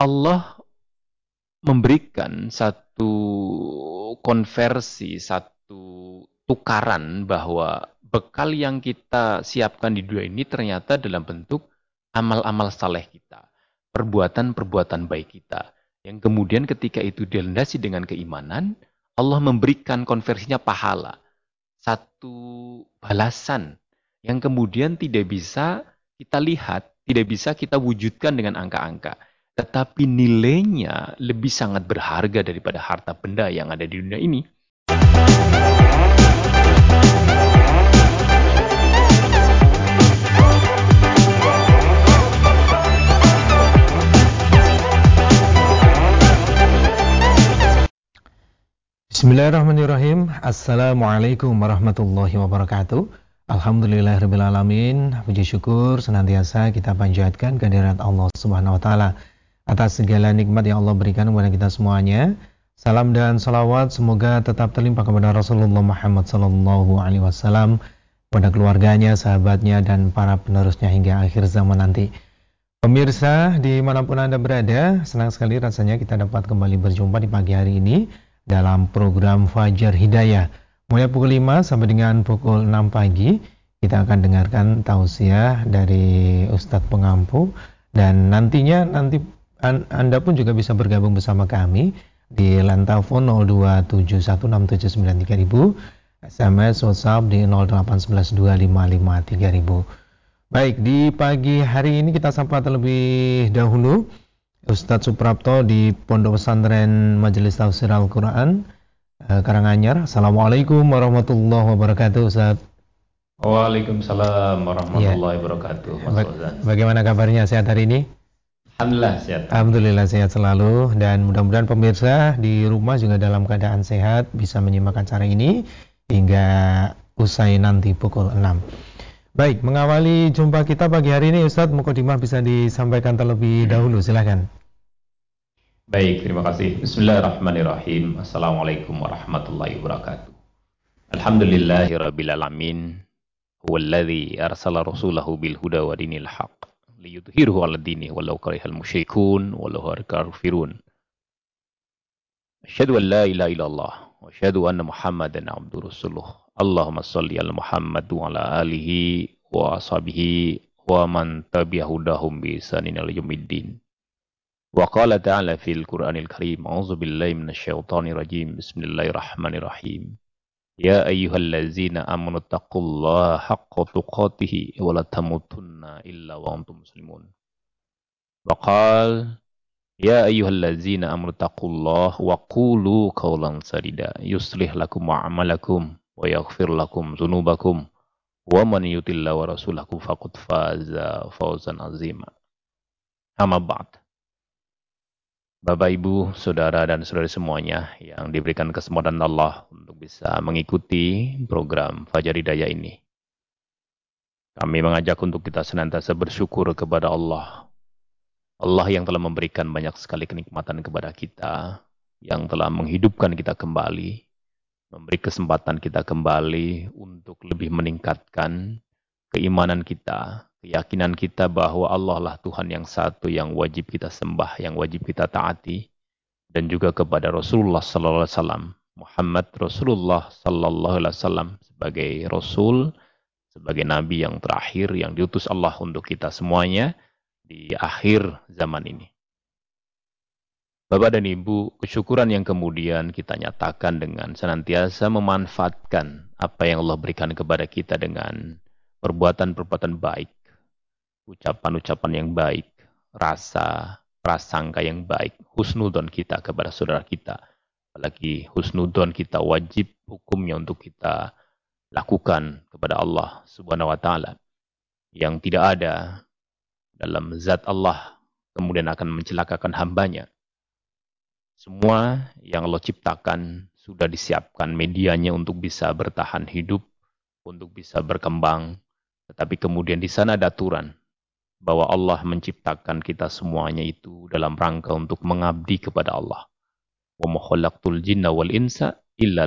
Allah memberikan satu konversi, satu tukaran bahwa bekal yang kita siapkan di dunia ini ternyata dalam bentuk amal-amal saleh kita, perbuatan-perbuatan baik kita. Yang kemudian ketika itu dilendasi dengan keimanan, Allah memberikan konversinya pahala. Satu balasan yang kemudian tidak bisa kita lihat, tidak bisa kita wujudkan dengan angka-angka. Tetapi nilainya lebih sangat berharga daripada harta benda yang ada di dunia ini. Bismillahirrahmanirrahim. Assalamualaikum warahmatullahi wabarakatuh. Alhamdulillahirrahmanirrahim. Puji syukur senantiasa kita panjatkan kehadirat Allah Subhanahu wa taala atas segala nikmat yang Allah berikan kepada kita semuanya. Salam dan salawat semoga tetap terlimpah kepada Rasulullah Muhammad sallallahu alaihi wasallam, kepada keluarganya, sahabatnya dan para penerusnya hingga akhir zaman nanti. Pemirsa di mana pun Anda berada, senang sekali rasanya kita dapat kembali berjumpa di pagi hari ini dalam program Fajar Hidayah. Mulai pukul 5 sampai dengan pukul 6 pagi, kita akan dengarkan tausiah dari Ustadz Pengampu dan nantinya nanti Anda pun juga bisa bergabung bersama kami di lantafon 02716793000, SMS WhatsApp di 08112553000. Baik, di pagi hari ini kita sapa terlebih dahulu Ustadz Suprapto di Pondok Pesantren Majelis Tafsir Al-Quran eh, Karanganyar. Assalamualaikum warahmatullahi wabarakatuh Ustadz. Waalaikumsalam warahmatullahi ya. wabarakatuh. Ba bagaimana kabarnya sehat hari ini? Alhamdulillah sehat. Alhamdulillah sehat selalu dan mudah-mudahan pemirsa di rumah juga dalam keadaan sehat bisa menyimak acara ini hingga usai nanti pukul 6. Baik, mengawali jumpa kita pagi hari ini Ustadz Mukodimah bisa disampaikan terlebih dahulu, silahkan. Baik, terima kasih. Bismillahirrahmanirrahim. Assalamualaikum warahmatullahi wabarakatuh. Alhamdulillahi rabbil alamin. Huwallazi arsala rasulahu bil huda wa dinil haq. ليظهره على دينه ولو كره المشركون ولو الكافرون. أشهد أن لا إله إلا الله وأشهد أن محمدا عبده رسوله. اللهم صل على محمد وعلى آله وأصحابه ومن تبع هداهم بإحسان إلى يوم الدين. وقال تعالى في القرآن الكريم أعوذ بالله من الشيطان الرجيم. بسم الله الرحمن الرحيم. Amanu taqullaha haqqa tuqatih wa la tamutunna illa wa antum muslimun. Wa qala Ya ayyuhallazina amanu taqullaha wa qulu qawlan sadida yuslih lakum a'malakum wa yaghfir lakum dzunubakum wa man yutillahi wa rasulahu faqad faza fawzan azima. Amma ba'd. Bapak, Ibu, Saudara dan Saudari semuanya yang diberikan kesempatan Allah untuk bisa mengikuti program Fajar Hidayah ini. Kami mengajak untuk kita senantiasa bersyukur kepada Allah. Allah yang telah memberikan banyak sekali kenikmatan kepada kita, yang telah menghidupkan kita kembali, memberi kesempatan kita kembali untuk lebih meningkatkan keimanan kita, keyakinan kita bahwa Allah lah Tuhan yang satu yang wajib kita sembah, yang wajib kita taati, dan juga kepada Rasulullah Sallallahu Alaihi Wasallam, Muhammad Rasulullah Sallallahu Alaihi Wasallam sebagai Rasul, sebagai Nabi yang terakhir yang diutus Allah untuk kita semuanya di akhir zaman ini. Bapak dan Ibu, kesyukuran yang kemudian kita nyatakan dengan senantiasa memanfaatkan apa yang Allah berikan kepada kita dengan perbuatan-perbuatan baik, ucapan-ucapan yang baik, rasa, prasangka yang baik, husnudon kita kepada saudara kita. Apalagi husnudon kita wajib hukumnya untuk kita lakukan kepada Allah Subhanahu wa taala yang tidak ada dalam zat Allah kemudian akan mencelakakan hambanya semua yang Allah ciptakan sudah disiapkan medianya untuk bisa bertahan hidup, untuk bisa berkembang. Tetapi kemudian di sana ada aturan bahwa Allah menciptakan kita semuanya itu dalam rangka untuk mengabdi kepada Allah. Wa jinna wal insa illa.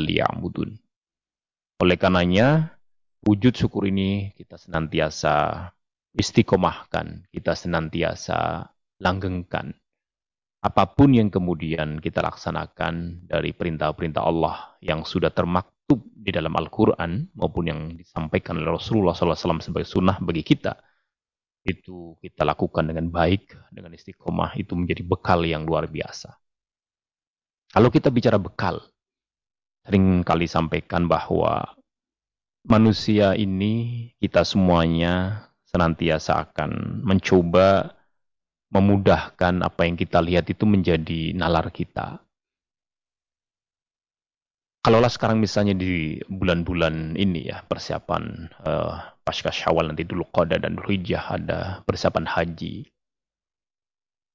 Oleh karenanya, wujud syukur ini kita senantiasa istiqomahkan, kita senantiasa langgengkan apa pun yang kemudian kita laksanakan dari perintah-perintah Allah yang sudah termaktub di dalam Al-Quran maupun yang disampaikan oleh Rasulullah SAW sebagai sunnah bagi kita, itu kita lakukan dengan baik, dengan istiqomah, itu menjadi bekal yang luar biasa. Kalau kita bicara bekal, sering kali sampaikan bahwa manusia ini, kita semuanya senantiasa akan mencoba memudahkan apa yang kita lihat itu menjadi nalar kita. Kalaulah sekarang misalnya di bulan-bulan ini ya persiapan uh, pasca syawal nanti dulu Qada dan Hijjah ada persiapan haji.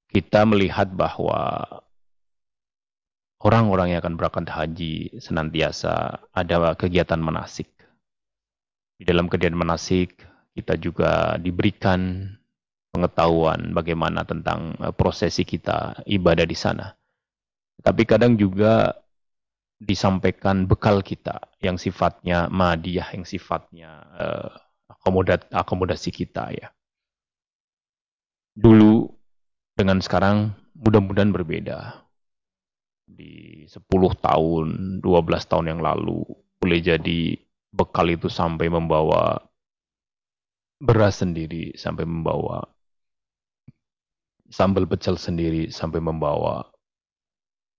Kita melihat bahwa orang-orang yang akan berangkat haji senantiasa ada kegiatan manasik. Di dalam kegiatan manasik kita juga diberikan pengetahuan bagaimana tentang uh, prosesi kita ibadah di sana. Tapi kadang juga disampaikan bekal kita yang sifatnya madiyah, yang sifatnya uh, akomodat, akomodasi kita ya. Dulu dengan sekarang mudah-mudahan berbeda. Di 10 tahun, 12 tahun yang lalu boleh jadi bekal itu sampai membawa beras sendiri, sampai membawa sambal pecel sendiri sampai membawa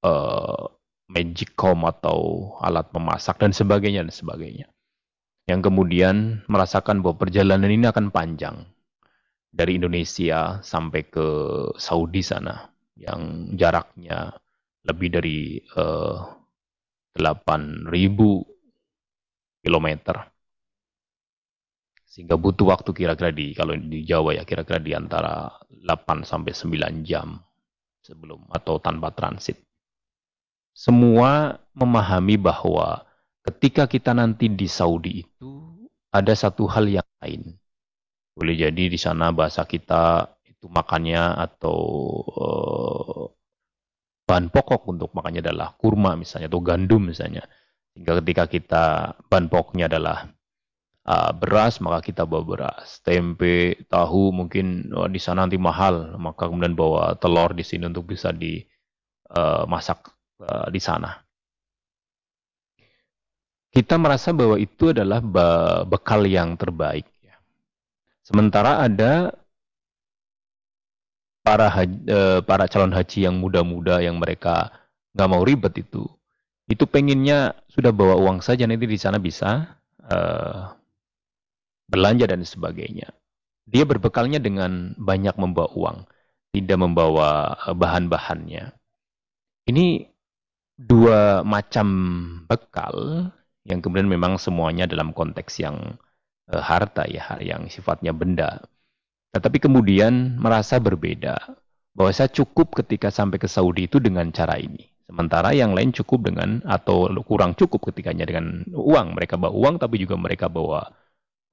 uh, magic comb atau alat memasak dan sebagainya dan sebagainya. Yang kemudian merasakan bahwa perjalanan ini akan panjang dari Indonesia sampai ke Saudi sana yang jaraknya lebih dari uh, eh, 8.000 kilometer sehingga butuh waktu kira-kira di kalau di Jawa ya kira-kira di antara 8 sampai 9 jam sebelum atau tanpa transit. Semua memahami bahwa ketika kita nanti di Saudi itu ada satu hal yang lain. Boleh jadi di sana bahasa kita itu makannya atau uh, bahan pokok untuk makannya adalah kurma misalnya atau gandum misalnya. Sehingga ketika kita bahan pokoknya adalah uh, beras maka kita bawa beras tempe tahu mungkin oh, di sana nanti mahal maka kemudian bawa telur di sini untuk bisa dimasak uh, uh, di sana kita merasa bahwa itu adalah bekal yang terbaik ya. sementara ada para haji, uh, para calon haji yang muda-muda yang mereka nggak mau ribet itu itu pengennya sudah bawa uang saja nanti di sana bisa uh, belanja dan sebagainya. Dia berbekalnya dengan banyak membawa uang, tidak membawa eh, bahan-bahannya. Ini dua macam bekal yang kemudian memang semuanya dalam konteks yang uh, harta ya, yang sifatnya benda. Tetapi kemudian merasa berbeda bahwa saya cukup ketika sampai ke Saudi itu dengan cara ini. Sementara yang lain cukup dengan atau kurang cukup ketikanya dengan uang. Mereka bawa uang tapi juga mereka bawa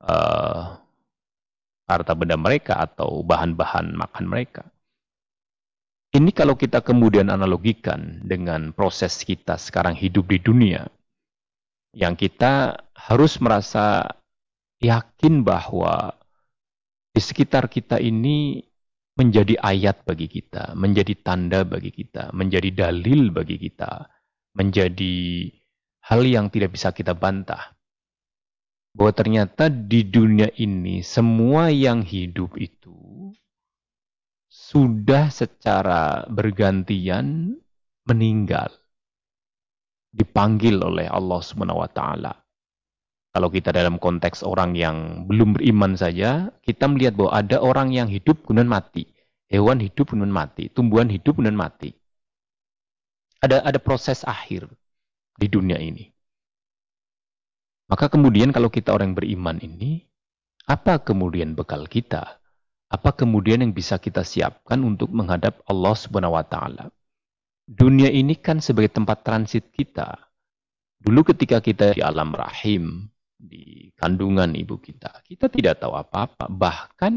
uh, harta benda mereka atau bahan-bahan makan mereka. Ini kalau kita kemudian analogikan dengan proses kita sekarang hidup di dunia, yang kita harus merasa yakin bahwa di sekitar kita ini menjadi ayat bagi kita, menjadi tanda bagi kita, menjadi dalil bagi kita, menjadi hal yang tidak bisa kita bantah. Bahwa ternyata di dunia ini semua yang hidup itu sudah secara bergantian meninggal. Dipanggil oleh Allah Subhanahu wa taala. Kalau kita dalam konteks orang yang belum beriman saja, kita melihat bahwa ada orang yang hidup kemudian mati. Hewan hidup kemudian mati, tumbuhan hidup kemudian mati. Ada ada proses akhir di dunia ini. Maka kemudian kalau kita orang beriman ini, apa kemudian bekal kita? Apa kemudian yang bisa kita siapkan untuk menghadap Allah Subhanahu wa taala? Dunia ini kan sebagai tempat transit kita. Dulu ketika kita di alam rahim, di kandungan ibu kita, kita tidak tahu apa-apa. Bahkan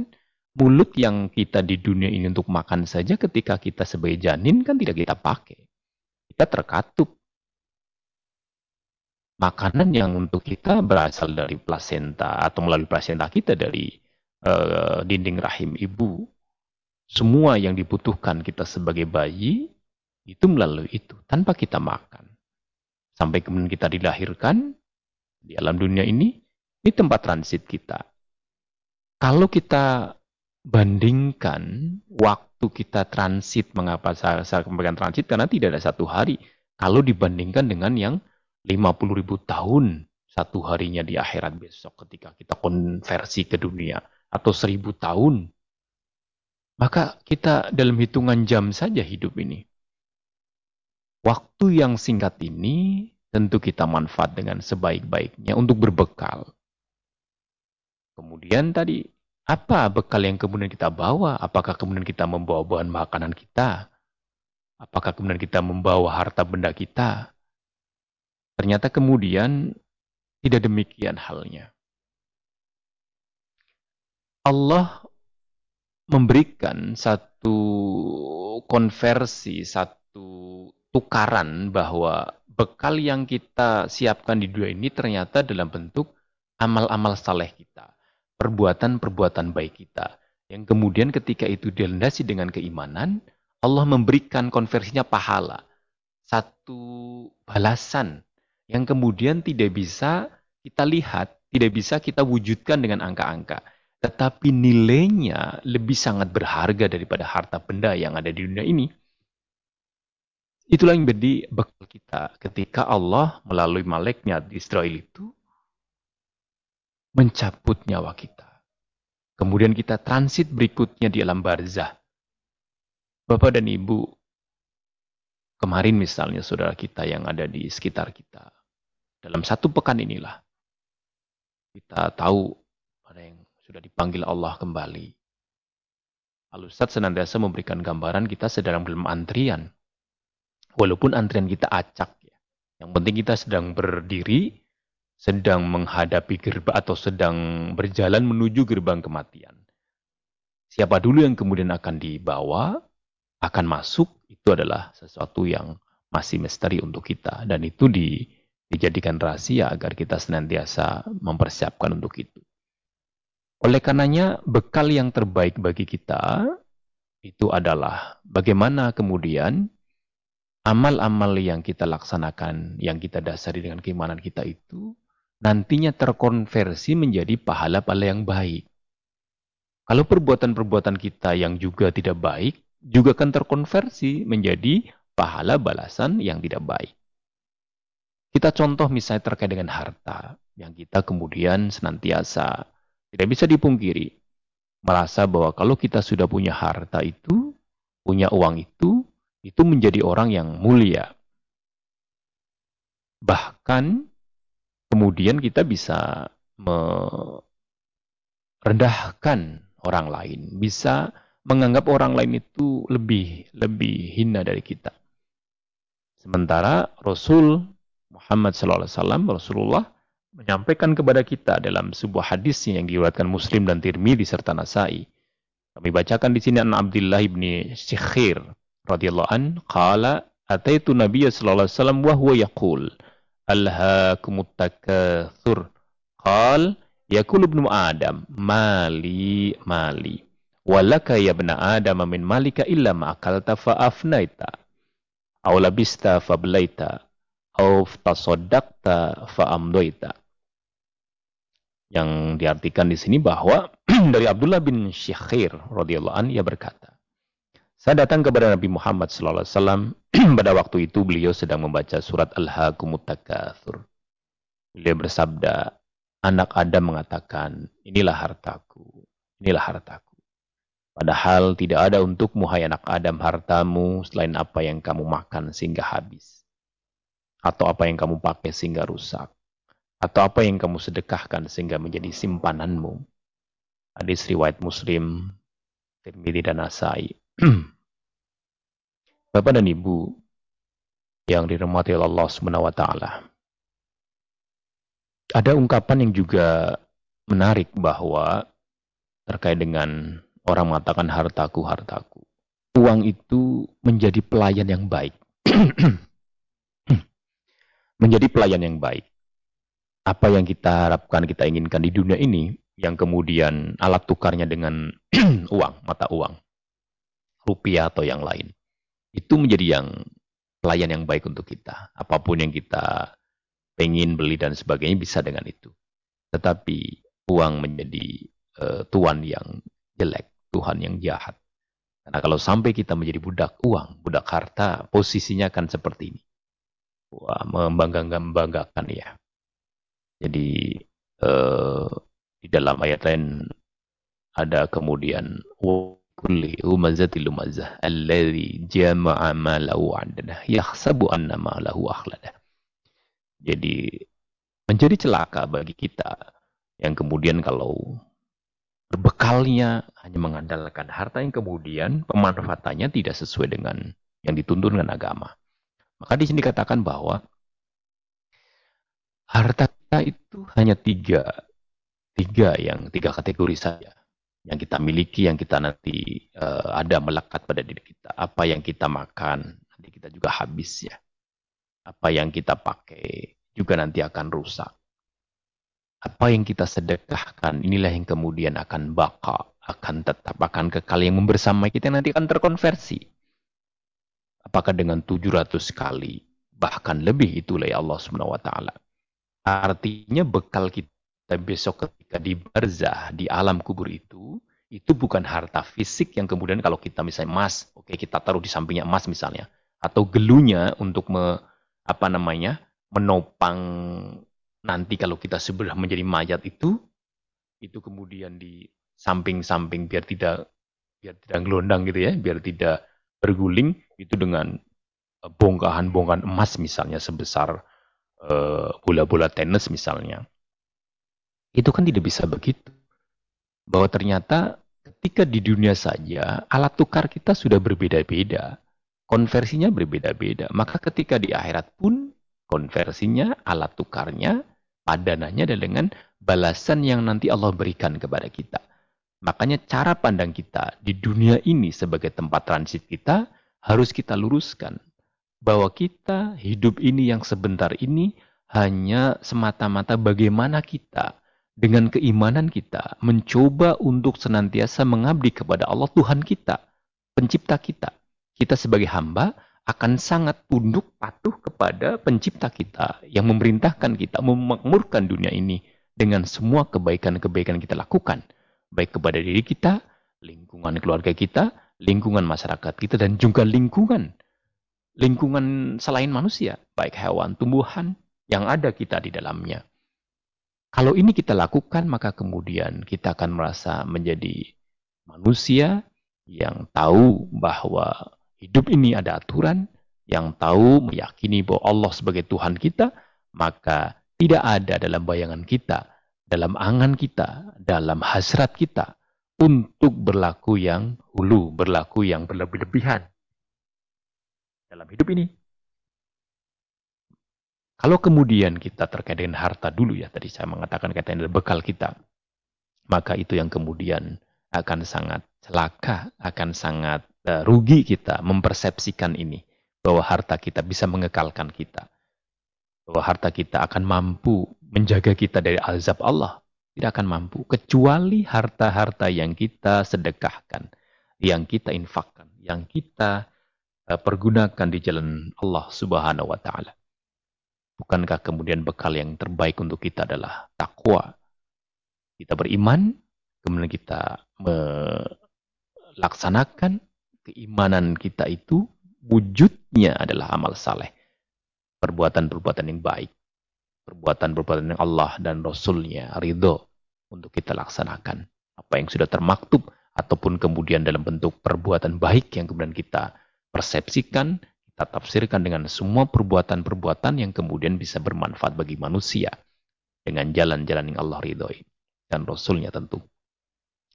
mulut yang kita di dunia ini untuk makan saja ketika kita sebagai janin kan tidak kita pakai. Kita terkatup makanan yang untuk kita berasal dari plasenta atau melalui plasenta kita dari uh, dinding rahim ibu. Semua yang dibutuhkan kita sebagai bayi itu melalui itu tanpa kita makan. Sampai kemudian kita dilahirkan di alam dunia ini, ini tempat transit kita. Kalau kita bandingkan waktu kita transit, mengapa saya, saya kembalikan transit? Karena tidak ada satu hari. Kalau dibandingkan dengan yang 50 ribu tahun satu harinya di akhirat besok ketika kita konversi ke dunia. Atau seribu tahun. Maka kita dalam hitungan jam saja hidup ini. Waktu yang singkat ini tentu kita manfaat dengan sebaik-baiknya untuk berbekal. Kemudian tadi, apa bekal yang kemudian kita bawa? Apakah kemudian kita membawa bahan makanan kita? Apakah kemudian kita membawa harta benda kita? Ternyata kemudian tidak demikian halnya. Allah memberikan satu konversi, satu tukaran bahwa bekal yang kita siapkan di dunia ini ternyata dalam bentuk amal-amal saleh kita, perbuatan-perbuatan baik kita. Yang kemudian ketika itu dilandasi dengan keimanan, Allah memberikan konversinya pahala. Satu balasan yang kemudian tidak bisa kita lihat, tidak bisa kita wujudkan dengan angka-angka. Tetapi nilainya lebih sangat berharga daripada harta benda yang ada di dunia ini. Itulah yang menjadi bekal kita ketika Allah melalui maleknya di Israel itu mencabut nyawa kita. Kemudian kita transit berikutnya di alam barzah. Bapak dan Ibu, kemarin misalnya saudara kita yang ada di sekitar kita, dalam satu pekan inilah, kita tahu sudah dipanggil Allah kembali. Al-Ustaz senantiasa memberikan gambaran kita sedang dalam antrian Walaupun antrian kita acak ya. Yang penting kita sedang berdiri, sedang menghadapi gerbang atau sedang berjalan menuju gerbang kematian. Siapa dulu yang kemudian akan dibawa, akan masuk, itu adalah sesuatu yang masih misteri untuk kita. Dan itu di, dijadikan rahasia agar kita senantiasa mempersiapkan untuk itu. Oleh karenanya, bekal yang terbaik bagi kita itu adalah bagaimana kemudian amal-amal yang kita laksanakan, yang kita dasari dengan keimanan kita itu, nantinya terkonversi menjadi pahala-pahala yang baik. Kalau perbuatan-perbuatan kita yang juga tidak baik, juga akan terkonversi menjadi pahala balasan yang tidak baik. Kita contoh misalnya terkait dengan harta, yang kita kemudian senantiasa tidak bisa dipungkiri. Merasa bahwa kalau kita sudah punya harta itu, punya uang itu, itu menjadi orang yang mulia. Bahkan kemudian kita bisa merendahkan orang lain, bisa menganggap orang lain itu lebih lebih hina dari kita. Sementara Rasul Muhammad SAW, Rasulullah menyampaikan kepada kita dalam sebuah hadis yang diriwayatkan Muslim dan Tirmidzi serta Nasai. Kami bacakan di sini an Abdullah bin Syikhir radhiyallahu an qala ataitu nabiyya sallallahu alaihi wasallam wa huwa yaqul alhaakumut takatsur? Qal yaqulu ibnu adam mali mali. Walaka ya ibna adam min malika illa ma akalta fa afnaita aw labista fa blaita aw tasaddaqta yang diartikan di sini bahwa dari Abdullah bin Syekhir radhiyallahu an ia berkata saya datang kepada Nabi Muhammad SAW. Pada waktu itu beliau sedang membaca surat Al-Hakumut Takathur. Beliau bersabda, anak Adam mengatakan, inilah hartaku, inilah hartaku. Padahal tidak ada untukmu, hai anak Adam, hartamu selain apa yang kamu makan sehingga habis. Atau apa yang kamu pakai sehingga rusak. Atau apa yang kamu sedekahkan sehingga menjadi simpananmu. Hadis riwayat Muslim, Tirmidzi dan Nasai. Bapak dan Ibu yang dirahmati Allah Subhanahu wa taala. Ada ungkapan yang juga menarik bahwa terkait dengan orang mengatakan hartaku, hartaku. Uang itu menjadi pelayan yang baik. menjadi pelayan yang baik. Apa yang kita harapkan, kita inginkan di dunia ini, yang kemudian alat tukarnya dengan uang, mata uang rupiah atau yang lain. Itu menjadi yang pelayan yang baik untuk kita. Apa pun yang kita pengen beli dan sebagainya bisa dengan itu. Tetapi uang menjadi uh, tuan yang jelek, Tuhan yang jahat. Karena kalau sampai kita menjadi budak uang, budak harta, posisinya akan seperti ini. Wah, membanggakan, membanggakan ya. Jadi uh, di dalam ayat lain ada kemudian kulli umazatil lumazah alladhi jama'a malahu 'adada yahsabu anna malahu akhlada. Jadi menjadi celaka bagi kita yang kemudian kalau berbekalnya hanya mengandalkan harta yang kemudian pemanfaatannya tidak sesuai dengan yang dituntut dengan agama. Maka di sini dikatakan bahwa harta itu hanya tiga, tiga yang tiga kategori saja yang kita miliki, yang kita nanti uh, ada melekat pada diri kita. Apa yang kita makan, nanti kita juga habis ya. Apa yang kita pakai juga nanti akan rusak. Apa yang kita sedekahkan, inilah yang kemudian akan baka, akan tetap, akan kekal yang membersamai kita nanti akan terkonversi. Apakah dengan 700 kali, bahkan lebih itulah ya Allah Subhanahu wa taala. Artinya bekal kita besok ketika di barzah, di alam kubur itu, itu bukan harta fisik yang kemudian kalau kita misalnya emas, oke kita taruh di sampingnya emas misalnya, atau gelunya untuk me, apa namanya menopang nanti kalau kita sudah menjadi mayat itu, itu kemudian di samping-samping biar tidak biar tidak gelondang gitu ya, biar tidak berguling itu dengan eh, bongkahan-bongkahan emas misalnya sebesar uh, bola-bola tenis misalnya itu kan tidak bisa begitu. Bahwa ternyata ketika di dunia saja alat tukar kita sudah berbeda-beda. Konversinya berbeda-beda. Maka ketika di akhirat pun konversinya, alat tukarnya, padanannya adalah dengan balasan yang nanti Allah berikan kepada kita. Makanya cara pandang kita di dunia ini sebagai tempat transit kita harus kita luruskan. Bahwa kita hidup ini yang sebentar ini hanya semata-mata bagaimana kita dengan keimanan kita mencoba untuk senantiasa mengabdi kepada Allah Tuhan kita, pencipta kita. Kita sebagai hamba akan sangat tunduk patuh kepada pencipta kita yang memerintahkan kita memakmurkan dunia ini dengan semua kebaikan-kebaikan kita lakukan. Baik kepada diri kita, lingkungan keluarga kita, lingkungan masyarakat kita, dan juga lingkungan. Lingkungan selain manusia, baik hewan, tumbuhan yang ada kita di dalamnya. Kalau ini kita lakukan, maka kemudian kita akan merasa menjadi manusia yang tahu bahwa hidup ini ada aturan, yang tahu meyakini bahwa Allah sebagai Tuhan kita, maka tidak ada dalam bayangan kita, dalam angan kita, dalam hasrat kita untuk berlaku yang hulu, berlaku yang berlebih-lebihan dalam hidup ini. Kalau kemudian kita terkait dengan harta dulu ya, tadi saya mengatakan kaitan dengan bekal kita, maka itu yang kemudian akan sangat celaka, akan sangat uh, rugi kita mempersepsikan ini, bahwa harta kita bisa mengekalkan kita. Bahwa harta kita akan mampu menjaga kita dari azab Allah. Tidak akan mampu, kecuali harta-harta yang kita sedekahkan, yang kita infakkan, yang kita uh, pergunakan di jalan Allah subhanahu wa ta'ala. Bukankah kemudian bekal yang terbaik untuk kita adalah takwa? Kita beriman, kemudian kita melaksanakan keimanan kita itu wujudnya adalah amal saleh. Perbuatan-perbuatan yang baik. Perbuatan-perbuatan yang Allah dan Rasulnya ridho untuk kita laksanakan. Apa yang sudah termaktub ataupun kemudian dalam bentuk perbuatan baik yang kemudian kita persepsikan, kita tafsirkan dengan semua perbuatan-perbuatan yang kemudian bisa bermanfaat bagi manusia dengan jalan-jalan yang Allah ridhoi dan Rasulnya tentu.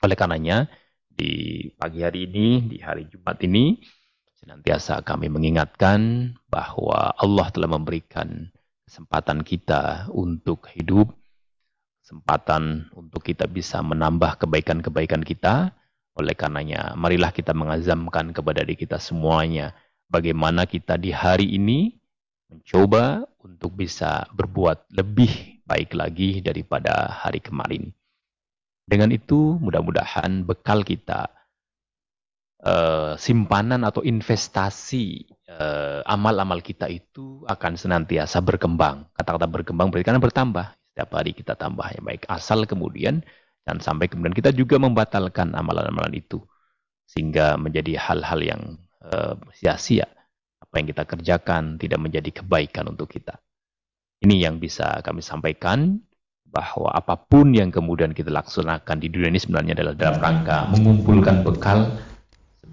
Oleh karenanya di pagi hari ini, di hari Jumat ini, senantiasa kami mengingatkan bahwa Allah telah memberikan kesempatan kita untuk hidup, kesempatan untuk kita bisa menambah kebaikan-kebaikan kita. Oleh karenanya, marilah kita mengazamkan kepada diri kita semuanya bagaimana kita di hari ini mencoba untuk bisa berbuat lebih baik lagi daripada hari kemarin. Dengan itu, mudah-mudahan bekal kita uh, simpanan atau investasi uh, amal-amal kita itu akan senantiasa berkembang. Kata-kata berkembang berarti kan bertambah. Setiap hari kita tambah yang baik. Asal kemudian dan sampai kemudian kita juga membatalkan amalan-amalan itu sehingga menjadi hal-hal yang uh, sia-sia. Apa yang kita kerjakan tidak menjadi kebaikan untuk kita. Ini yang bisa kami sampaikan bahwa apa pun yang kemudian kita laksanakan di dunia ini sebenarnya adalah dalam rangka mengumpulkan bekal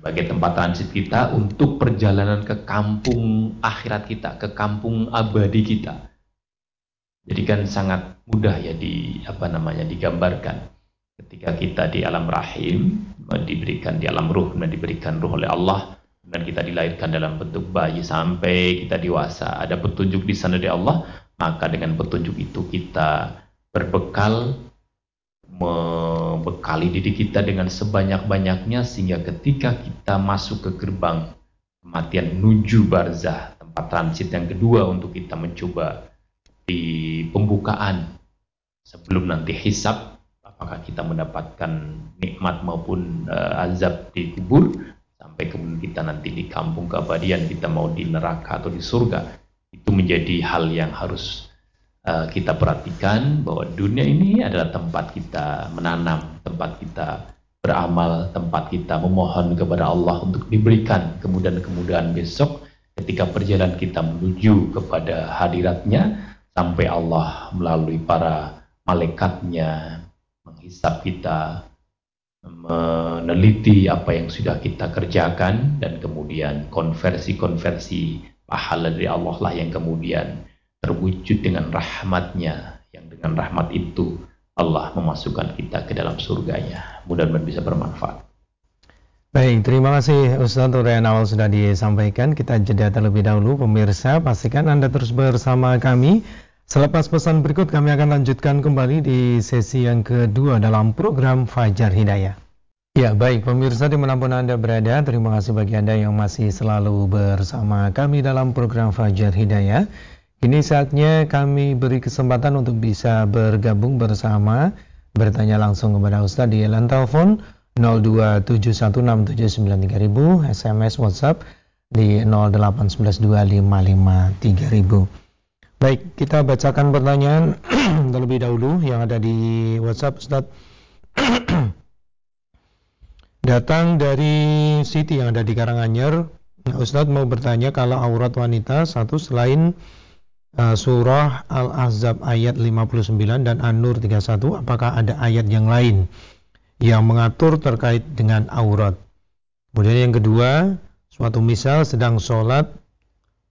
sebagai tempat transit kita untuk perjalanan ke kampung akhirat kita, ke kampung abadi kita. Jadi kan sangat mudah ya di apa namanya digambarkan ketika kita di alam rahim diberikan di alam ruh dan diberikan ruh oleh Allah dan kita dilahirkan dalam bentuk bayi sampai kita dewasa ada petunjuk di sana dari Allah maka dengan petunjuk itu kita berbekal membekali diri kita dengan sebanyak-banyaknya sehingga ketika kita masuk ke gerbang kematian menuju barzah tempat transit yang kedua untuk kita mencoba di pembukaan sebelum nanti hisab apakah kita mendapatkan nikmat maupun uh, azab di kubur sampai kemudian kita nanti di kampung keabadian kita mau di neraka atau di surga itu menjadi hal yang harus uh, kita perhatikan bahwa dunia ini adalah tempat kita menanam, tempat kita beramal, tempat kita memohon kepada Allah untuk diberikan kemudahan-kemudahan besok ketika perjalanan kita menuju kepada hadiratnya sampai Allah melalui para malaikatnya menghisap kita meneliti apa yang sudah kita kerjakan dan kemudian konversi-konversi pahala dari Allah lah yang kemudian terwujud dengan rahmatnya yang dengan rahmat itu Allah memasukkan kita ke dalam surganya mudah-mudahan bisa bermanfaat Baik, terima kasih Ustaz yang awal sudah disampaikan. Kita jeda terlebih dahulu pemirsa. Pastikan Anda terus bersama kami. Selepas pesan berikut kami akan lanjutkan kembali di sesi yang kedua dalam program Fajar Hidayah. Ya baik pemirsa di mana pun Anda berada Terima kasih bagi Anda yang masih selalu bersama kami dalam program Fajar Hidayah Ini saatnya kami beri kesempatan untuk bisa bergabung bersama. Bertanya langsung kepada Ustaz di line telepon 02716793000 SMS WhatsApp di 08112553000 Baik, kita bacakan pertanyaan terlebih dahulu yang ada di WhatsApp Ustaz datang dari Siti yang ada di Karanganyar. Ustadz mau bertanya kalau aurat wanita satu selain uh, surah Al-Ahzab ayat 59 dan An-Nur 31, apakah ada ayat yang lain yang mengatur terkait dengan aurat? Kemudian yang kedua, suatu misal sedang sholat,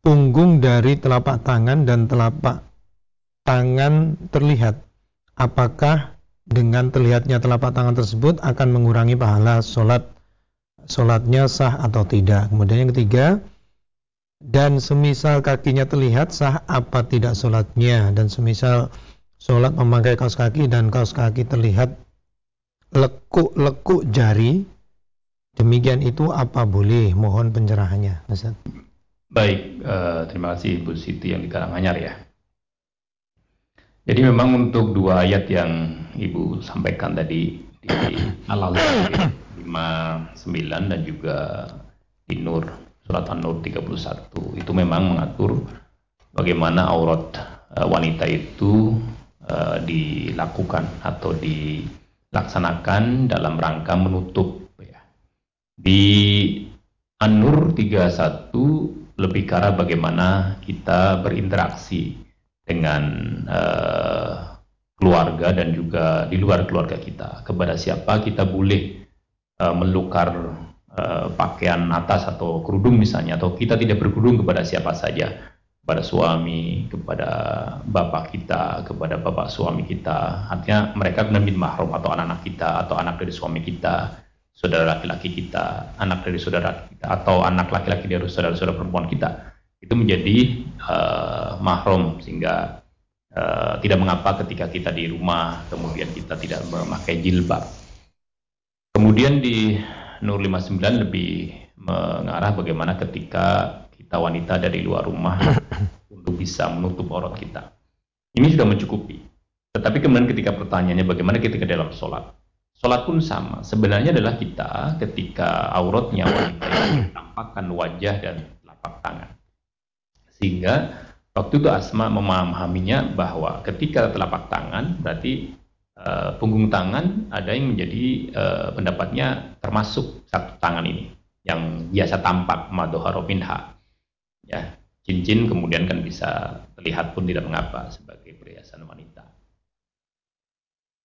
punggung dari telapak tangan dan telapak tangan terlihat. Apakah dengan terlihatnya telapak tangan tersebut akan mengurangi pahala sholat sholatnya sah atau tidak. Kemudian yang ketiga, dan semisal kakinya terlihat sah apa tidak sholatnya dan semisal sholat memakai kaos kaki dan kaos kaki terlihat lekuk-lekuk jari demikian itu apa boleh mohon pencerahannya Ustaz. Baik, uh, terima kasih Bu Siti yang di Karanganyar ya. Jadi memang untuk dua ayat yang Ibu sampaikan tadi di Al-Alzhar 59 dan juga di Nur surat An-Nur 31 itu memang mengatur bagaimana aurat uh, wanita itu uh, dilakukan atau dilaksanakan dalam rangka menutup ya. Di An-Nur 31 lebih ke bagaimana kita berinteraksi dengan uh, keluarga dan juga di luar keluarga kita. Kepada siapa kita boleh uh, melukar uh, pakaian atas atau kerudung misalnya, atau kita tidak berkerudung kepada siapa saja, kepada suami, kepada bapak kita, kepada bapak suami kita. Artinya mereka benar bin mahrum atau anak-anak kita atau anak dari suami kita, saudara laki-laki kita, anak dari saudara kita, atau anak laki-laki dari saudara-saudara perempuan kita itu menjadi uh, mahrum sehingga uh, tidak mengapa ketika kita di rumah kemudian kita tidak memakai jilbab. Kemudian di Nur 59 lebih mengarah bagaimana ketika kita wanita dari luar rumah untuk bisa menutup aurat kita. Ini sudah mencukupi. Tetapi kemudian ketika pertanyaannya bagaimana ketika dalam sholat. Sholat pun sama. Sebenarnya adalah kita ketika auratnya wanita yang tampakkan wajah dan telapak tangan. Sehingga waktu itu Asma memahaminya bahwa ketika telapak tangan berarti uh, punggung tangan ada yang menjadi uh, pendapatnya termasuk satu tangan ini yang biasa tampak madoharo minha. Ya, cincin kemudian kan bisa terlihat pun tidak mengapa sebagai perhiasan wanita.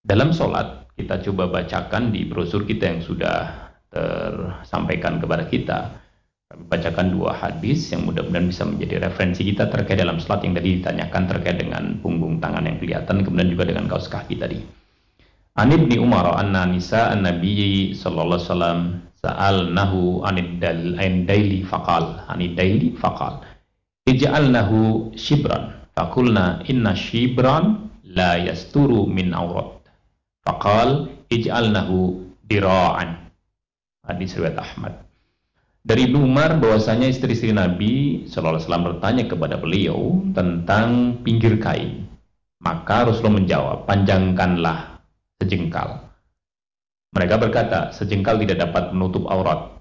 Dalam sholat kita coba bacakan di brosur kita yang sudah tersampaikan kepada kita kami bacakan dua hadis yang mudah-mudahan bisa menjadi referensi kita terkait dalam salat yang tadi ditanyakan terkait dengan punggung tangan yang kelihatan, kemudian juga dengan kaos kaki tadi. An ibni Umar anna nisa an Nabi sallallahu alaihi wasallam sa'alnahu anid daili faqal anid daili faqal. Ij'alnahu shibran faqulna inna shibran la yasturu min aurat faqal ij'alnahu dira'an. Hadis riwayat Ahmad. Dari Ibnu Umar bahwasanya istri-istri Nabi Shallallahu Alaihi Wasallam bertanya kepada beliau tentang pinggir kain. Maka Rasulullah menjawab, panjangkanlah sejengkal. Mereka berkata, sejengkal tidak dapat menutup aurat.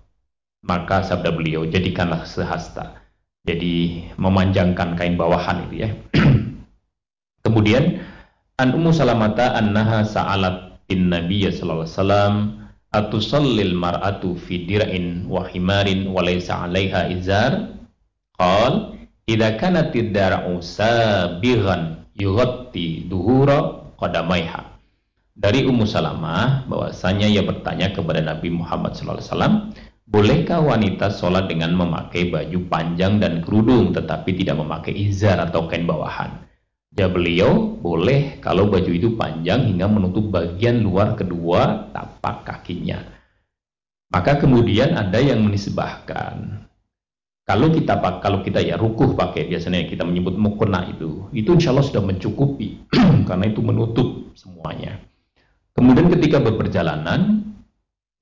Maka sabda beliau, jadikanlah sehasta. Jadi memanjangkan kain bawahan itu ya. Kemudian An Ummu Salamata annaha sa'alat bin Nabi sallallahu alaihi wasallam atusallil mar'atu fi dir'in wa himarin wa laysa 'alaiha izar qal idza kanat ad-dar'u sabighan yughatti duhura qadamaiha dari Ummu Salamah bahwasanya ia bertanya kepada Nabi Muhammad SAW bolehkah wanita sholat dengan memakai baju panjang dan kerudung tetapi tidak memakai izar atau kain bawahan Ya beliau boleh kalau baju itu panjang hingga menutup bagian luar kedua tapak kakinya. Maka kemudian ada yang menisbahkan kalau kita kalau kita ya rukuh pakai biasanya kita menyebut mukuna itu, itu insya Allah sudah mencukupi karena itu menutup semuanya. Kemudian ketika berperjalanan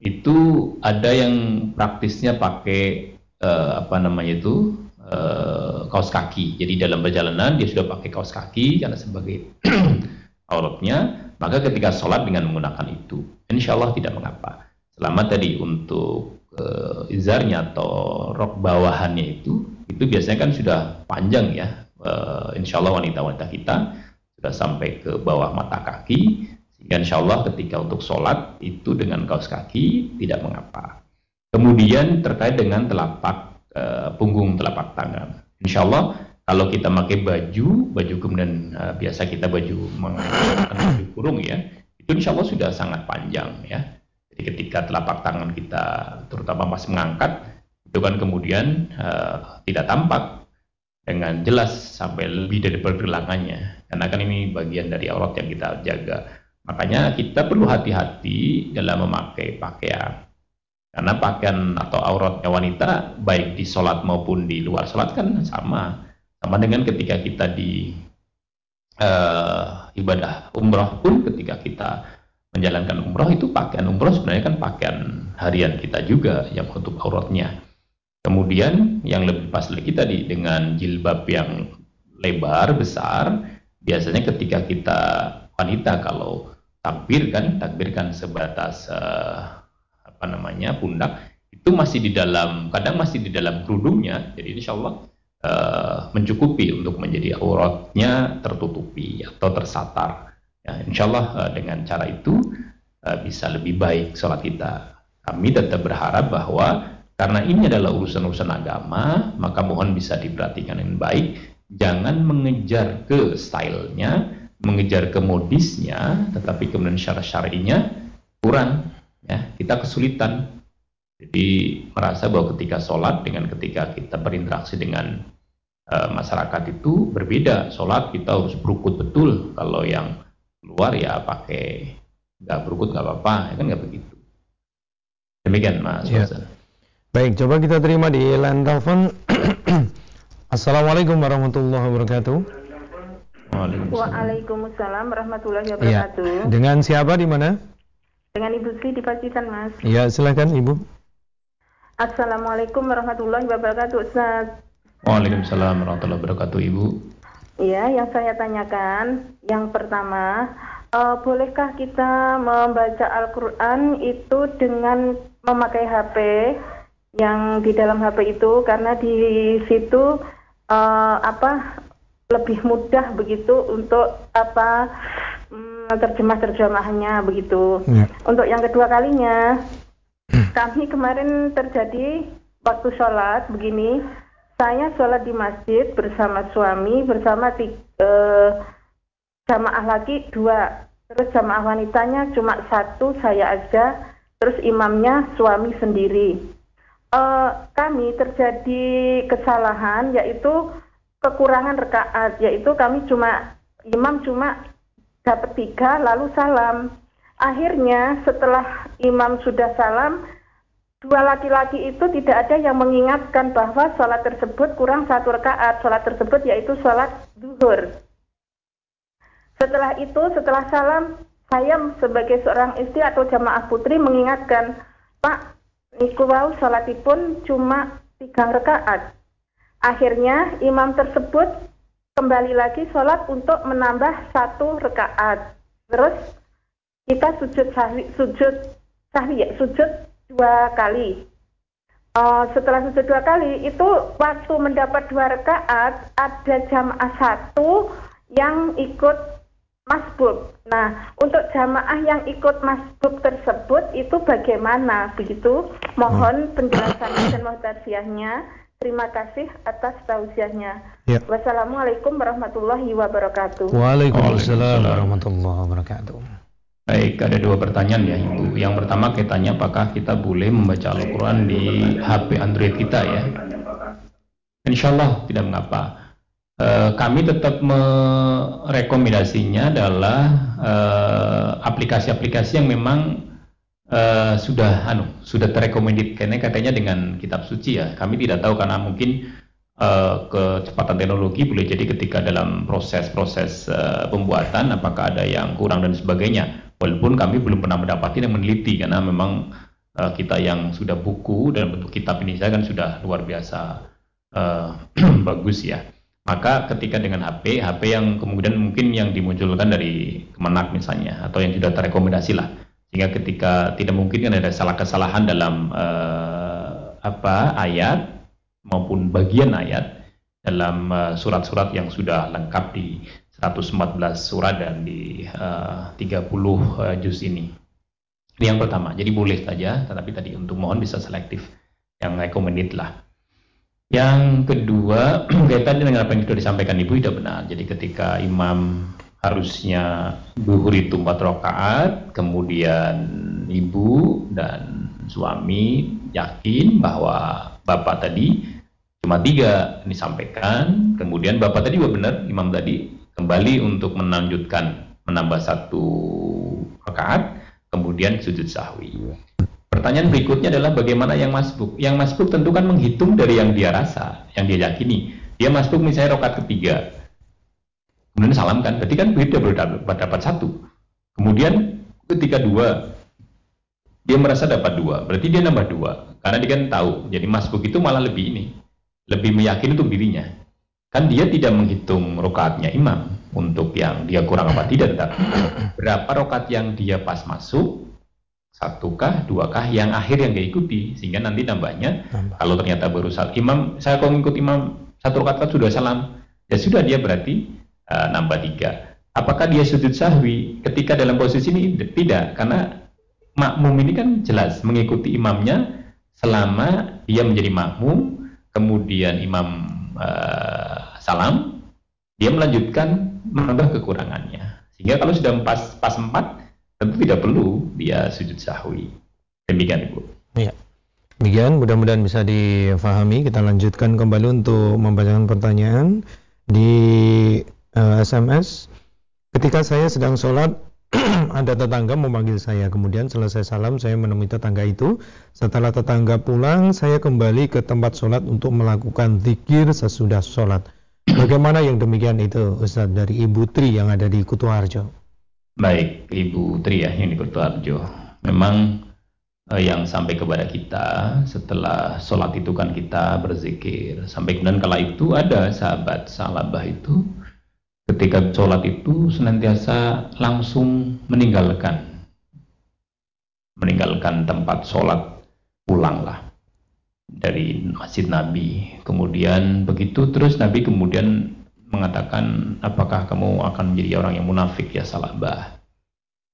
itu ada yang praktisnya pakai eh, apa namanya itu uh, kaos kaki. Jadi dalam perjalanan dia sudah pakai kaos kaki karena sebagai auratnya, maka ketika sholat dengan menggunakan itu, insya Allah tidak mengapa. Selama tadi untuk uh, izarnya atau rok bawahannya itu, itu biasanya kan sudah panjang ya. Uh, insya Allah wanita-wanita kita sudah sampai ke bawah mata kaki, sehingga insya Allah ketika untuk sholat itu dengan kaos kaki tidak mengapa. Kemudian terkait dengan telapak uh, punggung telapak tangan. Insya Allah kalau kita pakai baju, baju kemudian uh, biasa kita baju menggunakan baju kurung ya, itu insya Allah sudah sangat panjang ya. Jadi ketika telapak tangan kita terutama pas mengangkat, itu kan kemudian uh, tidak tampak dengan jelas sampai lebih dari pergelangannya. Karena kan ini bagian dari aurat yang kita jaga. Makanya kita perlu hati-hati dalam memakai pakaian. Karena pakaian atau auratnya wanita baik di sholat maupun di luar sholat kan sama. Sama dengan ketika kita di uh, ibadah umroh pun ketika kita menjalankan umroh itu pakaian umroh sebenarnya kan pakaian harian kita juga yang menutup auratnya. Kemudian yang lebih pas lagi tadi dengan jilbab yang lebar besar, biasanya ketika kita wanita kalau takbir kan takbir kan sebatas uh, apa namanya pundak itu masih di dalam kadang masih di dalam kerudungnya. Jadi insya Allah uh, mencukupi untuk menjadi auratnya tertutupi atau tersatar. Ya, insya Allah uh, dengan cara itu uh, bisa lebih baik sholat kita. Kami tetap berharap bahwa karena ini adalah urusan-urusan agama maka mohon bisa diperhatikan dengan baik. Jangan mengejar ke stylenya mengejar ke modisnya tetapi kemudian syarat syarinya kurang ya kita kesulitan. Jadi merasa bahwa ketika sholat dengan ketika kita berinteraksi dengan uh, masyarakat itu berbeda. Sholat kita harus berukut betul. Kalau yang luar ya pakai nggak berukut nggak apa-apa ya kan nggak begitu. Demikian mas ya. baik coba kita terima di line telepon. Assalamualaikum warahmatullahi wabarakatuh Waalaikumsalam warahmatullahi iya. wabarakatuh. Ya. Dengan siapa di mana? Dengan Ibu Sri di Pacitan, Mas. Iya, silakan Ibu. Assalamualaikum warahmatullahi wabarakatuh, Ustaz. Waalaikumsalam warahmatullahi wabarakatuh, Ibu. Iya, yang saya tanyakan, yang pertama, uh, bolehkah kita membaca Al-Quran itu dengan memakai HP yang di dalam HP itu karena di situ uh, apa lebih mudah begitu untuk apa um, terjemah terjemahannya begitu. Ya. Untuk yang kedua kalinya kami kemarin terjadi waktu sholat begini saya sholat di masjid bersama suami bersama tiga, uh, jamaah lagi dua terus jamaah wanitanya cuma satu saya aja terus imamnya suami sendiri uh, kami terjadi kesalahan yaitu kekurangan rekaat yaitu kami cuma imam cuma dapat tiga lalu salam. Akhirnya setelah imam sudah salam dua laki-laki itu tidak ada yang mengingatkan bahwa sholat tersebut kurang satu rekaat. Sholat tersebut yaitu sholat duhur setelah itu, setelah salam, saya sebagai seorang istri atau jamaah putri mengingatkan, Pak, niku wau salatipun cuma tiga rakaat. Akhirnya imam tersebut kembali lagi sholat untuk menambah satu rakaat. Terus kita sujud sahwi, sujud sahwi ya, sujud dua kali. Uh, setelah sujud dua kali itu waktu mendapat dua rakaat ada jamaah satu yang ikut masbuk. Nah, untuk jamaah yang ikut masbuk tersebut itu bagaimana? Begitu. Mohon penjelasannya dan muhtasiahnya. Terima kasih atas tausiahnya. Ya. Wassalamualaikum warahmatullahi wabarakatuh. Waalaikumsalam warahmatullahi wabarakatuh. Baik, ada dua pertanyaan ya Ibu. Yang pertama tanya apakah kita boleh membaca Al-Quran di HP Android kita ya? Insya Allah tidak mengapa. Eh, kami tetap merekomendasinya adalah eh, aplikasi-aplikasi yang memang uh, sudah anu sudah terrekomendit karena katanya dengan kitab suci ya kami tidak tahu karena mungkin uh, kecepatan teknologi boleh jadi ketika dalam proses-proses uh, pembuatan apakah ada yang kurang dan sebagainya. Walaupun kami belum pernah mendapati yang meneliti karena memang uh, kita yang sudah buku dan bentuk kitab ini saya kan sudah luar biasa uh, bagus ya. Maka ketika dengan HP, HP yang kemudian mungkin yang dimunculkan dari Kemenak misalnya atau yang sudah terrekomendasi lah, sehingga ketika tidak mungkin kan ada salah kesalahan dalam uh, apa ayat maupun bagian ayat dalam eh, surat-surat uh, yang sudah lengkap di 114 surat dan di uh, 30 uh, juz ini. Ini yang pertama. Jadi boleh saja, tetapi tadi untuk mohon bisa selektif yang recommended lah. Yang kedua, kaitan dengan apa yang sudah disampaikan Ibu tidak benar. Jadi ketika imam harusnya zuhur itu empat rakaat, kemudian ibu dan suami yakin bahwa bapak tadi cuma tiga disampaikan, kemudian bapak tadi benar, imam tadi kembali untuk melanjutkan menambah satu rakaat, kemudian sujud sahwi. Pertanyaan berikutnya adalah bagaimana yang masbuk? Yang masbuk tentu kan menghitung dari yang dia rasa, yang dia yakini. Dia masbuk misalnya rokat ketiga. Kemudian salam kan, berarti kan beda baru dapat, satu. Kemudian ketika dua, dia merasa dapat dua, berarti dia nambah dua. Karena dia kan tahu, jadi masbuk itu malah lebih ini, lebih meyakini untuk dirinya. Kan dia tidak menghitung rokaatnya imam untuk yang dia kurang apa tidak, tetapi berapa rokat yang dia pas masuk, satukah, duakah yang akhir yang dia ikuti sehingga nanti nambahnya Nambah. kalau ternyata baru saat imam saya kalau ngikut imam satu rakaat sudah salam ya sudah dia berarti uh, nambah tiga apakah dia sujud sahwi ketika dalam posisi ini tidak karena makmum ini kan jelas mengikuti imamnya selama dia menjadi makmum kemudian imam uh, salam dia melanjutkan menambah kekurangannya sehingga kalau sudah pas pas empat tentu tidak perlu dia sujud sahwi. Demikian Ibu. Iya. Demikian mudah-mudahan bisa difahami. Kita lanjutkan kembali untuk membacakan pertanyaan di uh, eh, SMS. Ketika saya sedang sholat, ada tetangga memanggil saya. Kemudian selesai salam, saya menemui tetangga itu. Setelah tetangga pulang, saya kembali ke tempat sholat untuk melakukan zikir sesudah sholat. Bagaimana yang demikian itu, Ustaz, dari Ibu Tri yang ada di Kutuarjo? Baik, Ibu Tri ya yang di Arjo. Memang eh, yang sampai kepada kita setelah sholat itu kan kita berzikir. Sampai kemudian kala itu ada sahabat salabah itu ketika sholat itu senantiasa langsung meninggalkan meninggalkan tempat sholat pulanglah dari masjid Nabi. Kemudian begitu terus Nabi kemudian mengatakan apakah kamu akan menjadi orang yang munafik ya salah bah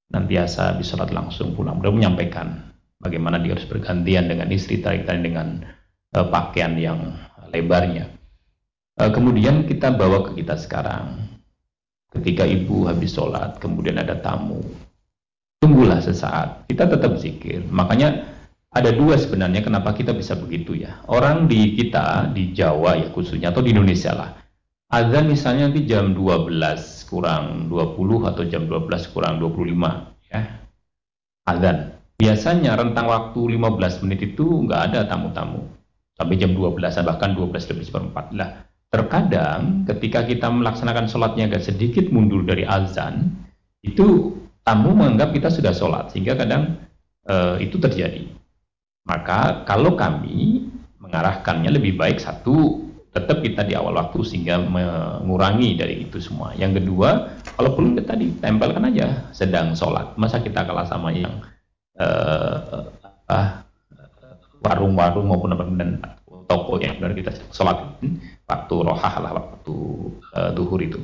nantiasa habis sholat langsung pulang. Beliau menyampaikan bagaimana dia harus bergantian dengan istri tarik dengan uh, pakaian yang lebarnya. Uh, kemudian kita bawa ke kita sekarang Ketika ibu habis sholat, kemudian ada tamu, tunggulah sesaat. Kita tetap zikir. Makanya ada dua sebenarnya kenapa kita bisa begitu ya. Orang di kita, di Jawa ya khususnya, atau di Indonesia lah. Azan misalnya di jam 12 kurang 20 atau jam 12 kurang 25 ya. Azan. Biasanya rentang waktu 15 menit itu nggak ada tamu-tamu. Sampai jam 12 bahkan 12 lebih seperempat lah Terkadang ketika kita melaksanakan sholatnya agak sedikit mundur dari azan, itu tamu menganggap kita sudah sholat, sehingga kadang e, itu terjadi. Maka kalau kami mengarahkannya lebih baik satu, tetap kita di awal waktu sehingga mengurangi dari itu semua. Yang kedua, kalau perlu kita tadi tempelkan aja sedang sholat. Masa kita kalah sama yang warung-warung maupun apa dan toko yang benar kita sholat waktu rohah lah waktu uh, duhur itu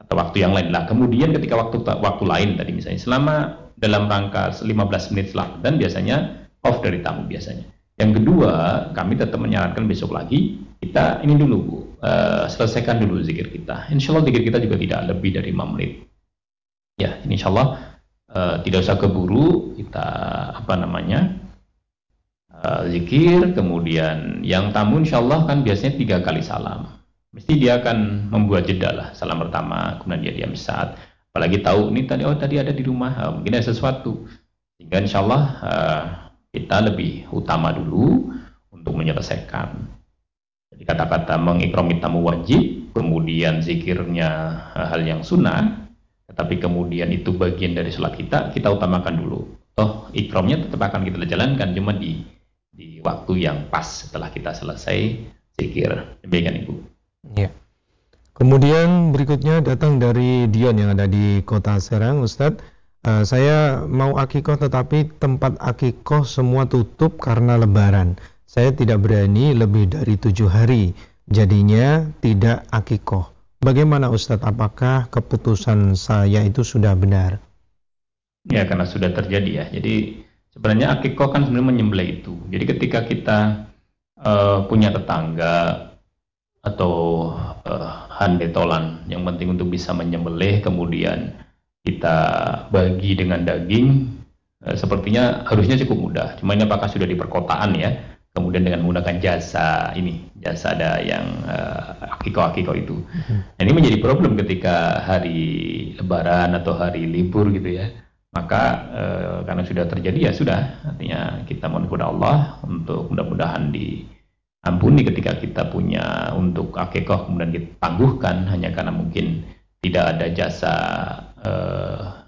atau waktu yang lain lah. Kemudian ketika waktu waktu lain tadi misalnya selama dalam rangka 15 menit setelah dan biasanya off dari tamu biasanya. Yang kedua kami tetap menyarankan besok lagi kita ini dulu bu uh, selesaikan dulu zikir kita. Insya Allah zikir kita juga tidak lebih dari 5 menit. Ya insya Allah uh, tidak usah keburu kita apa namanya uh, zikir, kemudian yang tamu insya Allah kan biasanya tiga kali salam. Mesti dia akan membuat jeda lah salam pertama, kemudian dia diam saat. Apalagi tahu ini tadi oh tadi ada di rumah, uh, mungkin ada sesuatu. Sehingga insya Allah uh, kita lebih utama dulu untuk menyelesaikan. Jadi kata-kata mengikromi tamu wajib, kemudian zikirnya hal yang sunnah, tetapi kemudian itu bagian dari sholat kita, kita utamakan dulu. Oh, ikromnya tetap akan kita jalankan, cuma di di waktu yang pas setelah kita selesai zikir. Demikian Ibu. Ya. Kemudian berikutnya datang dari Dion yang ada di kota Serang, Ustadz. Uh, saya mau akikoh tetapi tempat akikoh semua tutup karena lebaran. Saya tidak berani lebih dari tujuh hari, jadinya tidak akikoh. Bagaimana Ustadz? Apakah keputusan saya itu sudah benar? Ya karena sudah terjadi ya. Jadi Sebenarnya akikoh kan sebenarnya menyembelih itu. Jadi ketika kita uh, punya tetangga atau uh, handetolan yang penting untuk bisa menyembelih kemudian kita bagi dengan daging uh, sepertinya harusnya cukup mudah. Cuma ini apakah sudah di perkotaan ya? Kemudian dengan menggunakan jasa ini, jasa ada yang uh, akikoh-akikoh itu. Hmm. Nah, ini menjadi problem ketika hari lebaran atau hari libur gitu ya maka e, karena sudah terjadi ya sudah. Artinya kita mohon kepada Allah untuk mudah-mudahan diampuni ketika kita punya untuk akikoh kemudian kita tangguhkan hanya karena mungkin tidak ada jasa e,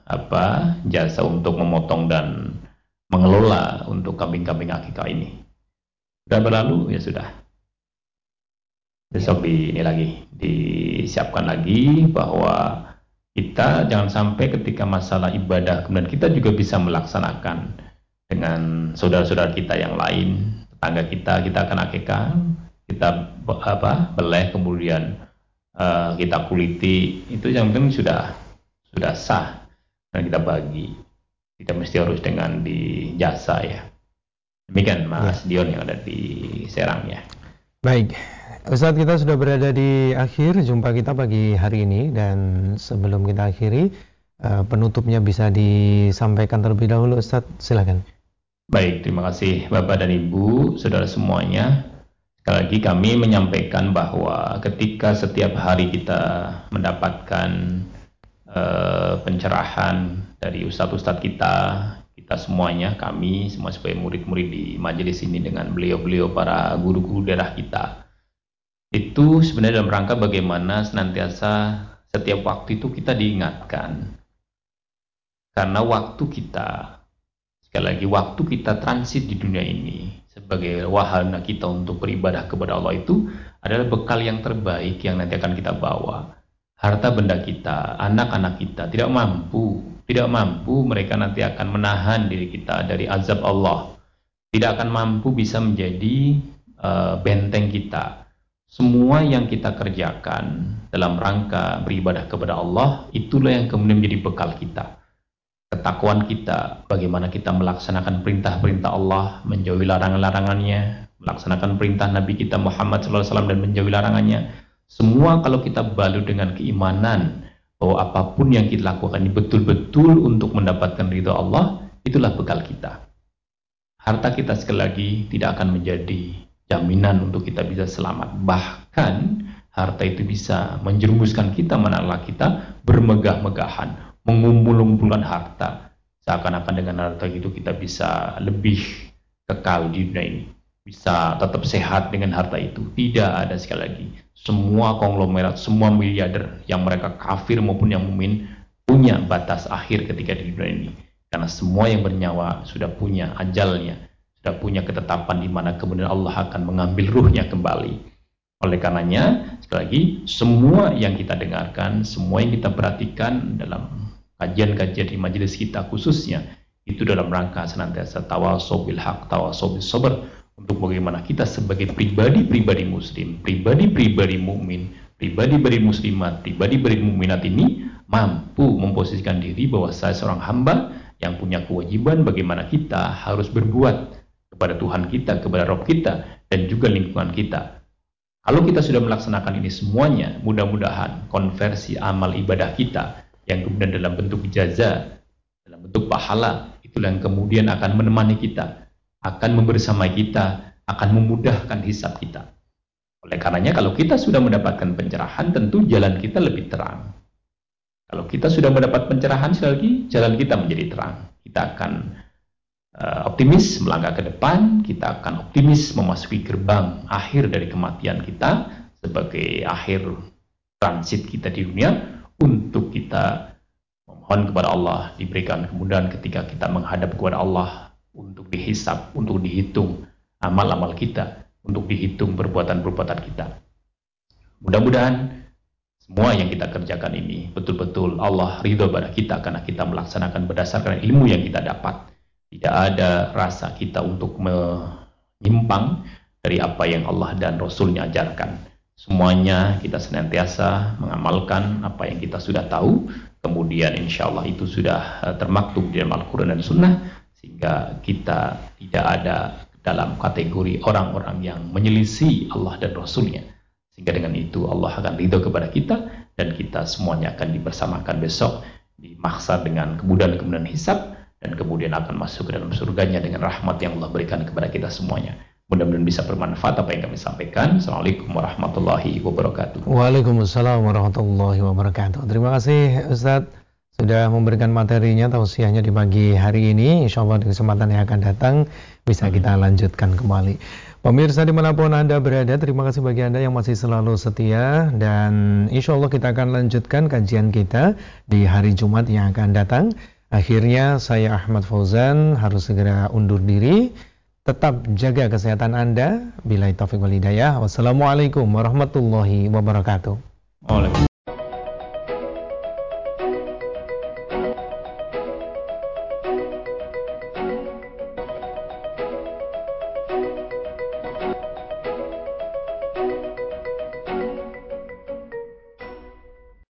apa jasa untuk memotong dan mengelola untuk kambing-kambing akikah ini. Sudah berlalu? Ya sudah. Besok di ini lagi disiapkan lagi bahwa kita jangan sampai ketika masalah ibadah kemudian kita juga bisa melaksanakan dengan saudara-saudara kita yang lain tetangga kita kita akan akekah kita apa beleh kemudian uh, kita kuliti itu yang penting sudah sudah sah dan kita bagi. Tidak mesti harus dengan di jasa ya. Demikian Mas ya. Dion yang ada di Serang ya. Baik Ustaz kita sudah berada di akhir jumpa kita pagi hari ini dan sebelum kita akhiri uh, penutupnya bisa disampaikan terlebih dahulu Ustaz silakan. Baik, terima kasih Bapak dan Ibu, saudara semuanya. Sekali lagi kami menyampaikan bahwa ketika setiap hari kita mendapatkan uh, pencerahan dari ustadz-ustadz kita, kita semuanya, kami semua sebagai murid-murid di majelis ini dengan beliau-beliau para guru-guru daerah kita itu sebenarnya dalam rangka bagaimana senantiasa setiap waktu itu kita diingatkan karena waktu kita sekali lagi waktu kita transit di dunia ini sebagai wahana kita untuk beribadah kepada Allah itu adalah bekal yang terbaik yang nanti akan kita bawa harta benda kita, anak-anak kita tidak mampu, tidak mampu mereka nanti akan menahan diri kita dari azab Allah. Tidak akan mampu bisa menjadi uh, benteng kita. Semua yang kita kerjakan dalam rangka beribadah kepada Allah, itulah yang kemudian menjadi bekal kita. Ketakuan kita, bagaimana kita melaksanakan perintah-perintah Allah, menjauhi larangan-larangannya, melaksanakan perintah Nabi kita Muhammad SAW dan menjauhi larangannya, semua kalau kita balut dengan keimanan bahwa apa pun yang kita lakukan ini betul-betul untuk mendapatkan ridho Allah, itulah bekal kita. Harta kita sekali lagi tidak akan menjadi jaminan untuk kita bisa selamat. Bahkan harta itu bisa menjerumuskan kita, menala kita bermegah-megahan, mengumpul-ngumpulkan harta. Seakan-akan dengan harta itu kita bisa lebih kekal di dunia ini. Bisa tetap sehat dengan harta itu. Tidak ada sekali lagi semua konglomerat, semua miliarder yang mereka kafir maupun yang mumin punya batas akhir ketika di dunia ini. Karena semua yang bernyawa sudah punya ajalnya, sudah punya ketetapan di mana kemudian Allah akan mengambil ruhnya kembali. Oleh karenanya, sekali lagi, semua yang kita dengarkan, semua yang kita perhatikan dalam kajian-kajian di majelis kita khususnya, itu dalam rangka senantiasa tawasobil hak, tawasobil sober, untuk bagaimana kita sebagai pribadi-pribadi muslim, pribadi-pribadi mukmin, pribadi-pribadi muslimat, pribadi-pribadi mukminat ini mampu memposisikan diri bahwa saya seorang hamba yang punya kewajiban bagaimana kita harus berbuat kepada Tuhan kita, kepada Rob kita, dan juga lingkungan kita. Kalau kita sudah melaksanakan ini semuanya, mudah-mudahan konversi amal ibadah kita yang kemudian dalam bentuk jaza, dalam bentuk pahala, itulah yang kemudian akan menemani kita akan membersamai kita, akan memudahkan hisab kita. Oleh karenanya kalau kita sudah mendapatkan pencerahan, tentu jalan kita lebih terang. Kalau kita sudah mendapat pencerahan, sekali lagi jalan kita menjadi terang. Kita akan optimis melangkah ke depan, kita akan optimis memasuki gerbang akhir dari kematian kita sebagai akhir transit kita di dunia untuk kita memohon kepada Allah diberikan kemudahan ketika kita menghadap kepada Allah untuk dihisap, untuk dihitung amal-amal kita, untuk dihitung perbuatan-perbuatan kita. Mudah-mudahan semua yang kita kerjakan ini betul-betul Allah ridho pada kita karena kita melaksanakan berdasarkan ilmu yang kita dapat. Tidak ada rasa kita untuk menyimpang dari apa yang Allah dan Rasulnya ajarkan. Semuanya kita senantiasa mengamalkan apa yang kita sudah tahu, kemudian insya Allah itu sudah termaktub di dalam Al-Quran dan Sunnah, sehingga kita tidak ada dalam kategori orang-orang yang menyelisih Allah dan Rasulnya. Sehingga dengan itu Allah akan ridho kepada kita dan kita semuanya akan dibersamakan besok dimaksa dengan kemudahan-kemudahan hisab dan kemudian akan masuk ke dalam surganya dengan rahmat yang Allah berikan kepada kita semuanya. Mudah-mudahan bisa bermanfaat apa yang kami sampaikan. Assalamualaikum warahmatullahi wabarakatuh. Waalaikumsalam warahmatullahi wabarakatuh. Terima kasih Ustadz sudah memberikan materinya tausiahnya di pagi hari ini. Insya Allah di kesempatan yang akan datang bisa kita lanjutkan kembali. Pemirsa di mana pun Anda berada, terima kasih bagi Anda yang masih selalu setia. Dan insya Allah kita akan lanjutkan kajian kita di hari Jumat yang akan datang. Akhirnya saya Ahmad Fauzan harus segera undur diri. Tetap jaga kesehatan Anda. Bila taufik wal hidayah. Wassalamualaikum warahmatullahi wabarakatuh. Waalaikumsalam.